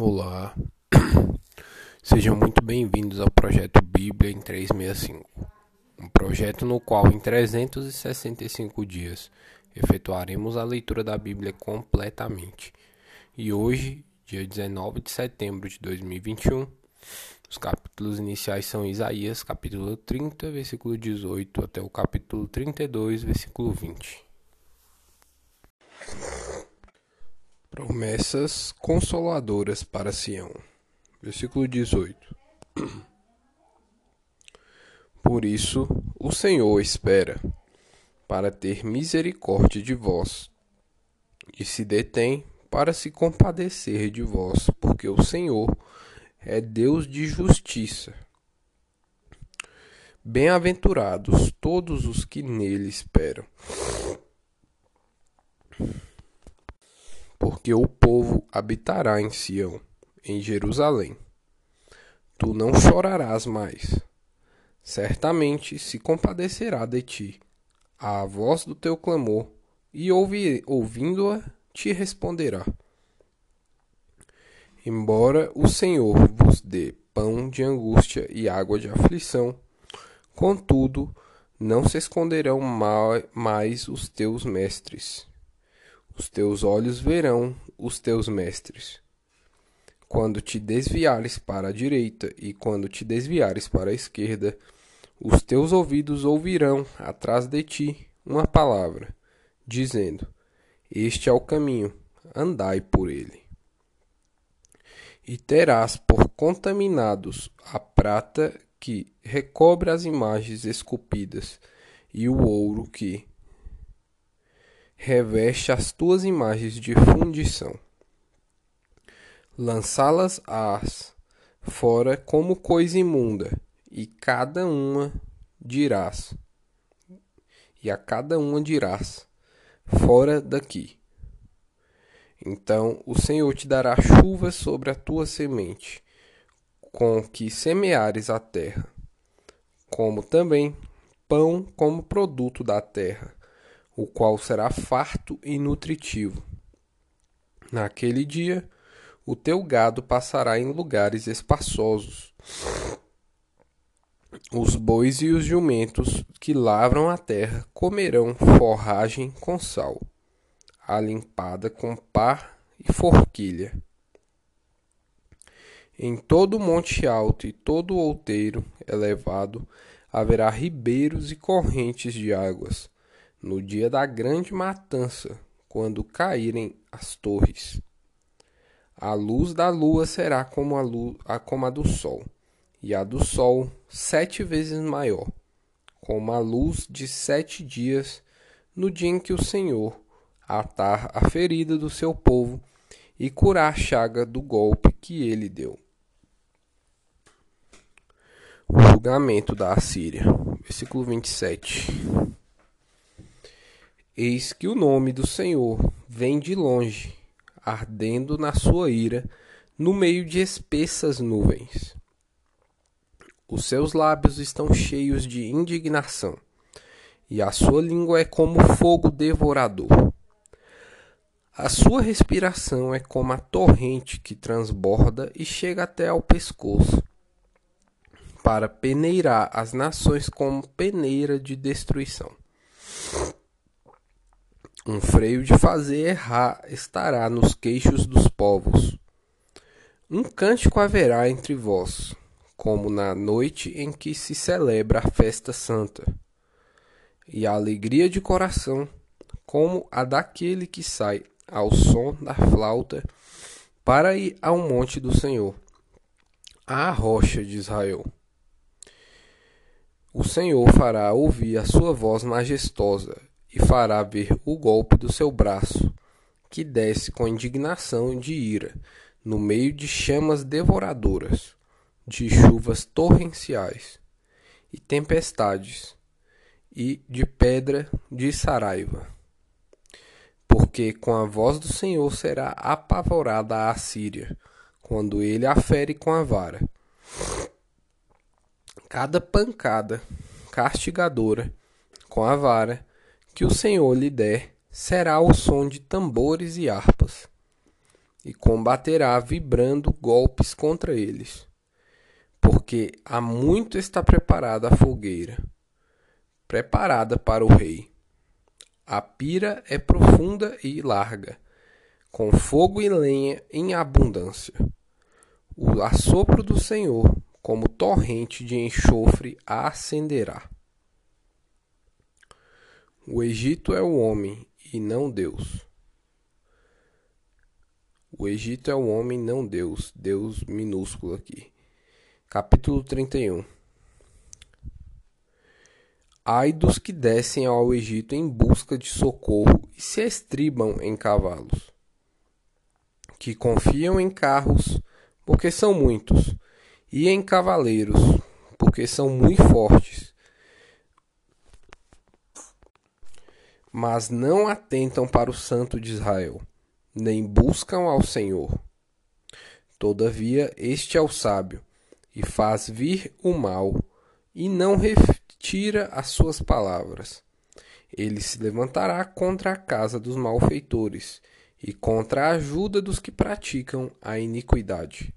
Olá, sejam muito bem-vindos ao projeto Bíblia em 365, um projeto no qual em 365 dias efetuaremos a leitura da Bíblia completamente. E hoje, dia 19 de setembro de 2021, os capítulos iniciais são Isaías, capítulo 30, versículo 18, até o capítulo 32, versículo 20. Promessas consoladoras para Sião. Versículo 18. Por isso o Senhor espera para ter misericórdia de vós, e se detém para se compadecer de vós, porque o Senhor é Deus de justiça. Bem-aventurados todos os que nele esperam porque o povo habitará em Sião, em Jerusalém. Tu não chorarás mais. Certamente se compadecerá de ti a voz do teu clamor, e ouvindo-a te responderá. Embora o Senhor vos dê pão de angústia e água de aflição, contudo, não se esconderão mais os teus mestres os teus olhos verão os teus mestres. Quando te desviares para a direita e quando te desviares para a esquerda, os teus ouvidos ouvirão atrás de ti uma palavra, dizendo: Este é o caminho, andai por ele. E terás por contaminados a prata que recobre as imagens esculpidas, e o ouro que reveste as tuas imagens de fundição. Lançá-las-ás fora como coisa imunda, e cada uma dirás, e a cada uma dirás, fora daqui. Então o Senhor te dará chuva sobre a tua semente, com que semeares a terra, como também pão como produto da terra o qual será farto e nutritivo. Naquele dia, o teu gado passará em lugares espaçosos. Os bois e os jumentos que lavram a terra comerão forragem com sal, alimpada com pá e forquilha. Em todo monte alto e todo outeiro elevado haverá ribeiros e correntes de águas no dia da grande matança, quando caírem as torres. A luz da lua será como a, luz, como a do sol, e a do sol sete vezes maior, como a luz de sete dias, no dia em que o Senhor atar a ferida do seu povo e curar a chaga do golpe que ele deu. O julgamento da Assíria. Versículo 27. Eis que o nome do Senhor vem de longe, ardendo na sua ira, no meio de espessas nuvens. Os seus lábios estão cheios de indignação, e a sua língua é como fogo devorador. A sua respiração é como a torrente que transborda e chega até ao pescoço, para peneirar as nações como peneira de destruição. Um freio de fazer errar estará nos queixos dos povos. Um cântico haverá entre vós, como na noite em que se celebra a festa santa, e a alegria de coração, como a daquele que sai ao som da flauta para ir ao monte do Senhor, à rocha de Israel. O Senhor fará ouvir a sua voz majestosa e fará ver o golpe do seu braço, que desce com indignação de ira, no meio de chamas devoradoras, de chuvas torrenciais e tempestades, e de pedra de saraiva. Porque com a voz do Senhor será apavorada a Assíria, quando ele a fere com a vara. Cada pancada castigadora com a vara que o Senhor lhe der será o som de tambores e harpas. e combaterá vibrando golpes contra eles. Porque há muito está preparada a fogueira, preparada para o rei. A pira é profunda e larga, com fogo e lenha em abundância. O assopro do Senhor, como torrente de enxofre, a acenderá. O Egito é o homem e não Deus. O Egito é o homem, não Deus. Deus minúsculo aqui. Capítulo 31 Ai dos que descem ao Egito em busca de socorro e se estribam em cavalos, que confiam em carros porque são muitos, e em cavaleiros, porque são muito fortes. Mas não atentam para o Santo de Israel, nem buscam ao Senhor. Todavia, este é o sábio, e faz vir o mal, e não retira as suas palavras. Ele se levantará contra a casa dos malfeitores, e contra a ajuda dos que praticam a iniquidade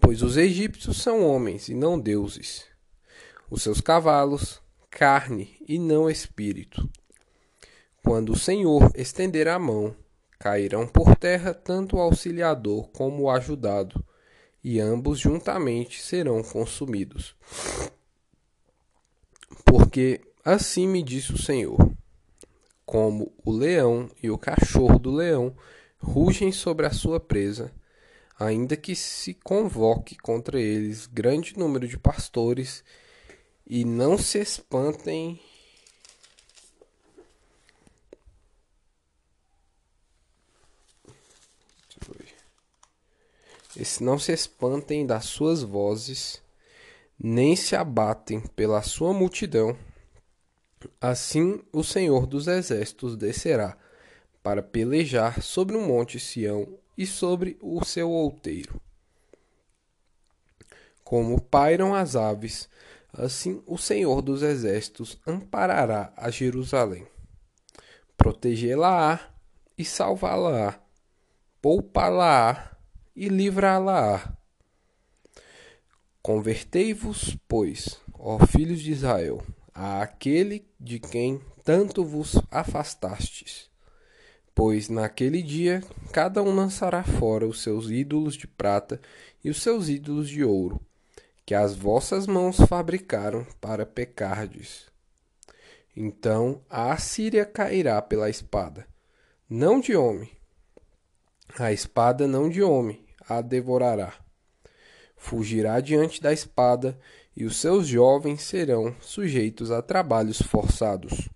pois os egípcios são homens e não deuses. Os seus cavalos, carne e não espírito. Quando o Senhor estender a mão, cairão por terra tanto o auxiliador como o ajudado, e ambos juntamente serão consumidos. Porque assim me disse o Senhor: como o leão e o cachorro do leão rugem sobre a sua presa, ainda que se convoque contra eles grande número de pastores, e não se espantem e não se espantem das suas vozes, nem se abatem pela sua multidão. Assim o Senhor dos Exércitos descerá para pelejar sobre o monte Sião e sobre o seu outeiro. Como pairam as aves, assim o Senhor dos Exércitos amparará a Jerusalém. Protegê-la-á e salvá-la-á, poupá-la-á e livrá-la-á. Convertei-vos, pois, ó filhos de Israel, a aquele de quem tanto vos afastastes Pois naquele dia cada um lançará fora os seus ídolos de prata e os seus ídolos de ouro, que as vossas mãos fabricaram para pecardes. Então a Assíria cairá pela espada, não de homem. A espada não de homem a devorará. Fugirá diante da espada, e os seus jovens serão sujeitos a trabalhos forçados.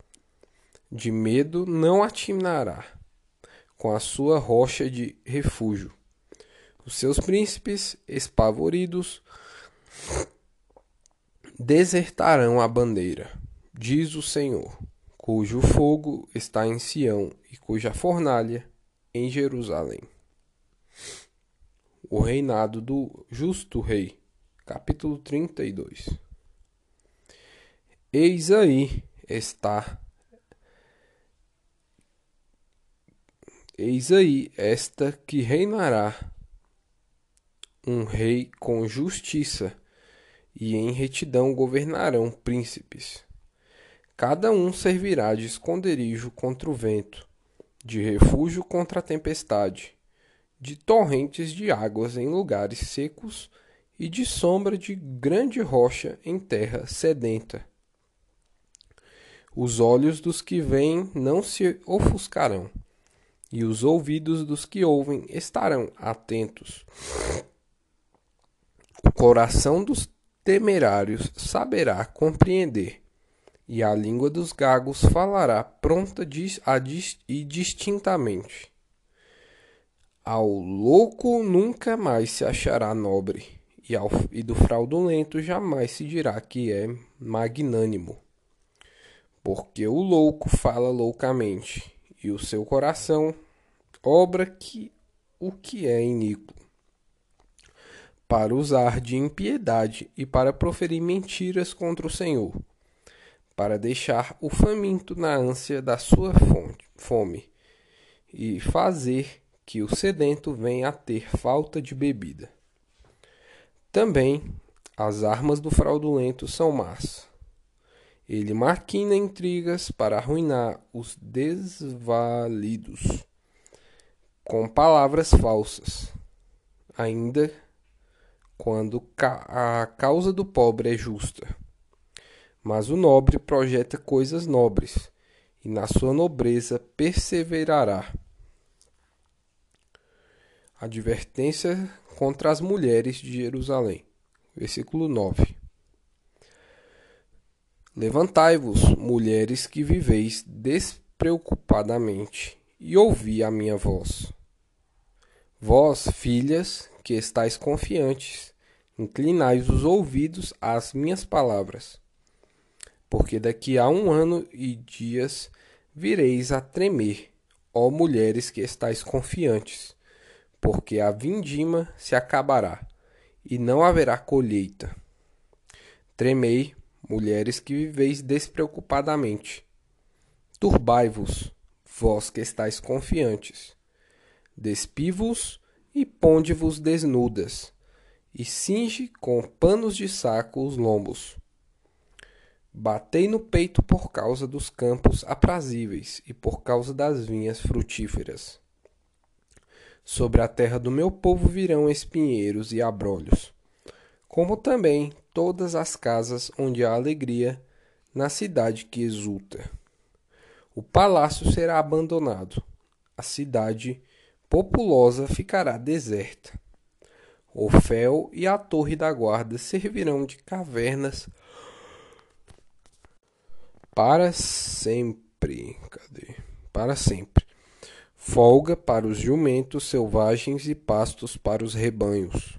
De medo não atinará com a sua rocha de refúgio. Os seus príncipes, espavoridos, desertarão a bandeira, diz o Senhor, cujo fogo está em Sião e cuja fornalha em Jerusalém. O reinado do justo rei, capítulo 32. Eis aí está Eis aí esta que reinará um rei com justiça, e em retidão governarão príncipes. Cada um servirá de esconderijo contra o vento, de refúgio contra a tempestade, de torrentes de águas em lugares secos e de sombra de grande rocha em terra sedenta. Os olhos dos que veem não se ofuscarão e os ouvidos dos que ouvem estarão atentos. O coração dos temerários saberá compreender, e a língua dos gagos falará pronta e distintamente. Ao louco nunca mais se achará nobre, e, ao, e do fraudulento jamais se dirá que é magnânimo. Porque o louco fala loucamente, e o seu coração obra que o que é iníquo, para usar de impiedade e para proferir mentiras contra o Senhor, para deixar o faminto na ânsia da sua fome e fazer que o sedento venha a ter falta de bebida. Também as armas do fraudulento são más. Ele maquina intrigas para arruinar os desvalidos com palavras falsas, ainda quando a causa do pobre é justa. Mas o nobre projeta coisas nobres, e na sua nobreza perseverará. Advertência contra as mulheres de Jerusalém. Versículo 9. Levantai-vos, mulheres que viveis despreocupadamente, e ouvi a minha voz. Vós, filhas, que estáis confiantes, inclinai os ouvidos às minhas palavras. Porque daqui a um ano e dias vireis a tremer, ó mulheres que estáis confiantes, porque a vindima se acabará, e não haverá colheita. Tremei, mulheres que viveis despreocupadamente. Turbai-vos, vós que estáis confiantes. Despi-vos e ponde-vos desnudas, e cinge com panos de saco os lombos. Batei no peito por causa dos campos aprazíveis e por causa das vinhas frutíferas. Sobre a terra do meu povo virão espinheiros e abrolhos, como também todas as casas onde há alegria, na cidade que exulta. O palácio será abandonado, a cidade populosa ficará deserta. O fel e a torre da guarda servirão de cavernas para sempre. Cadê? Para sempre. Folga para os jumentos selvagens e pastos para os rebanhos.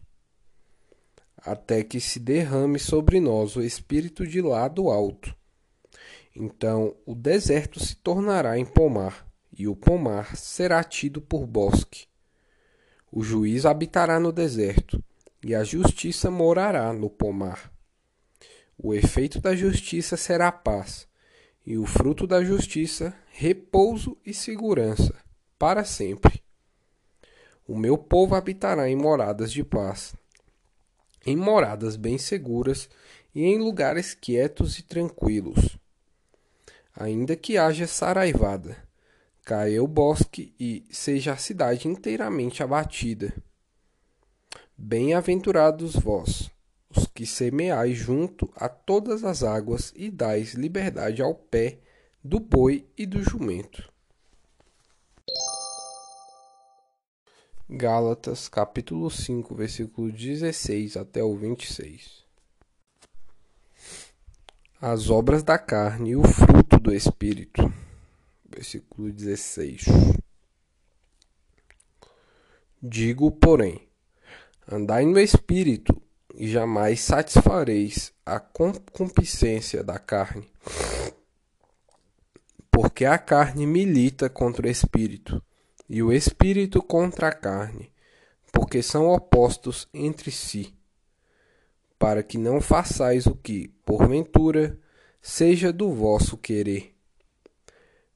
Até que se derrame sobre nós o espírito de lá do alto. Então o deserto se tornará em pomar, e o pomar será tido por bosque. O juiz habitará no deserto, e a justiça morará no pomar. O efeito da justiça será paz, e o fruto da justiça, repouso e segurança, para sempre. O meu povo habitará em moradas de paz, em moradas bem seguras e em lugares quietos e tranquilos. Ainda que haja saraivada, caia o bosque e seja a cidade inteiramente abatida. Bem-aventurados vós, os que semeais junto a todas as águas e dais liberdade ao pé do boi e do jumento. Gálatas capítulo 5, versículo 16 até o 26. As obras da carne e o fruto do espírito. Versículo 16. Digo, porém, andai no espírito e jamais satisfareis a concupiscência da carne. Porque a carne milita contra o espírito, e o espírito contra a carne, porque são opostos entre si, para que não façais o que, porventura, seja do vosso querer.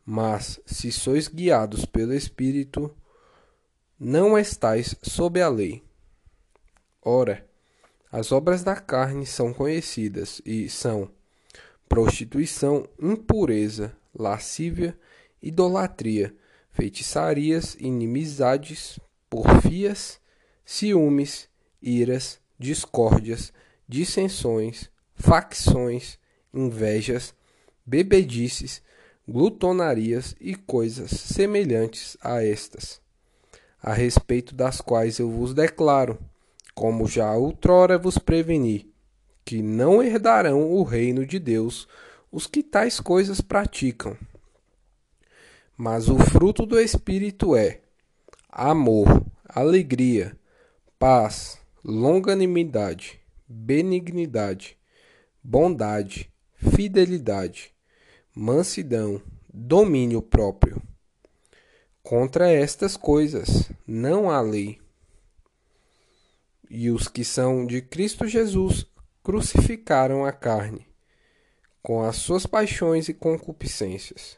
Mas, se sois guiados pelo Espírito, não estais sob a lei. Ora, as obras da carne são conhecidas e são prostituição, impureza, lascívia, idolatria, feitiçarias, inimizades, porfias, ciúmes, iras, discórdias, dissensões, facções, invejas, bebedices, glutonarias e coisas semelhantes a estas, a respeito das quais eu vos declaro como já outrora vos preveni, que não herdarão o reino de Deus os que tais coisas praticam. Mas o fruto do Espírito é amor, alegria, paz, longanimidade, benignidade, bondade, fidelidade, mansidão, domínio próprio. Contra estas coisas não há lei e os que são de Cristo Jesus crucificaram a carne, com as suas paixões e concupiscências.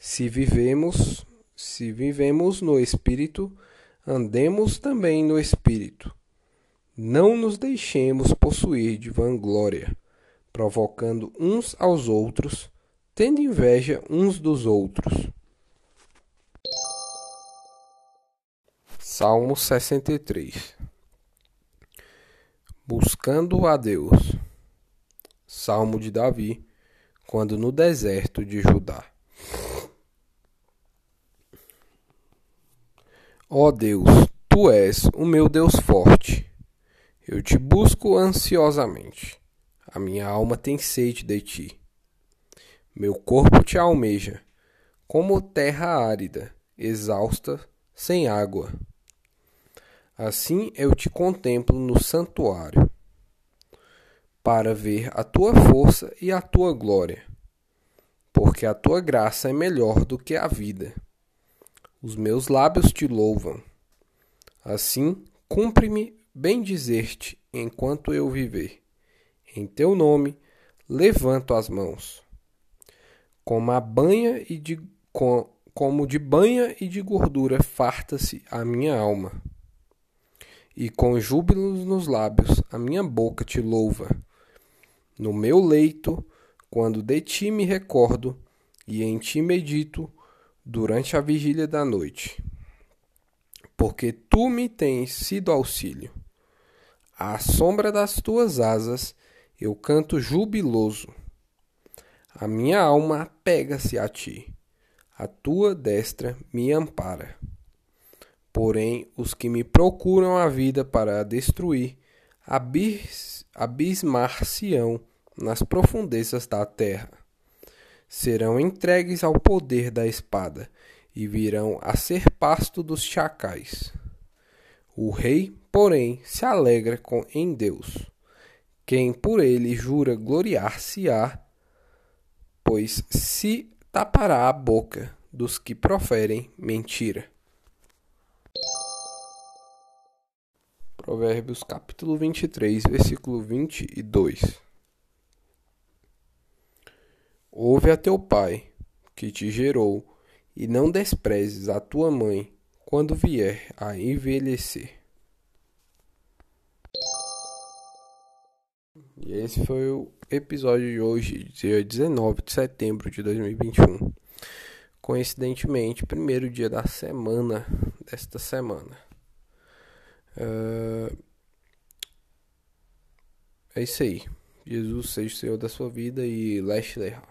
Se vivemos, se vivemos no Espírito, andemos também no Espírito. Não nos deixemos possuir de vanglória, provocando uns aos outros, tendo inveja uns dos outros. Salmo 63 Buscando a Deus Salmo de Davi, quando no deserto de Judá. Ó Deus, tu és o meu Deus forte eu te busco ansiosamente. A minha alma tem sede de ti. Meu corpo te almeja, como terra árida, exausta, sem água. Assim eu te contemplo no santuário, para ver a tua força e a tua glória, porque a tua graça é melhor do que a vida. Os meus lábios te louvam. Assim, cumpre-me bem dizer-te enquanto eu viver. Em teu nome levanto as mãos. Como a banha e de com, como de banha e de gordura farta-se a minha alma. E com júbilos nos lábios a minha boca te louva. No meu leito, quando de ti me recordo e em ti medito durante a vigília da noite. Porque tu me tens sido auxílio. À sombra das tuas asas eu canto jubiloso. A minha alma apega-se a ti, a tua destra me ampara. Porém, os que me procuram a vida para a destruir, abis, abismar-se-ão nas profundezas da terra. Serão entregues ao poder da espada e virão a ser pasto dos chacais. O rei, porém, se alegra com, em Deus. Quem por ele jura gloriar-se-á, pois se tapará a boca dos que proferem mentira. Provérbios capítulo 23, versículo 22. Ouve a teu pai, que te gerou, e não desprezes a tua mãe, quando vier a envelhecer. E esse foi o episódio de hoje, dia 19 de setembro de 2021. Coincidentemente, primeiro dia da semana desta semana. Uh, é isso aí. Jesus seja o Senhor da sua vida e Leste Leha.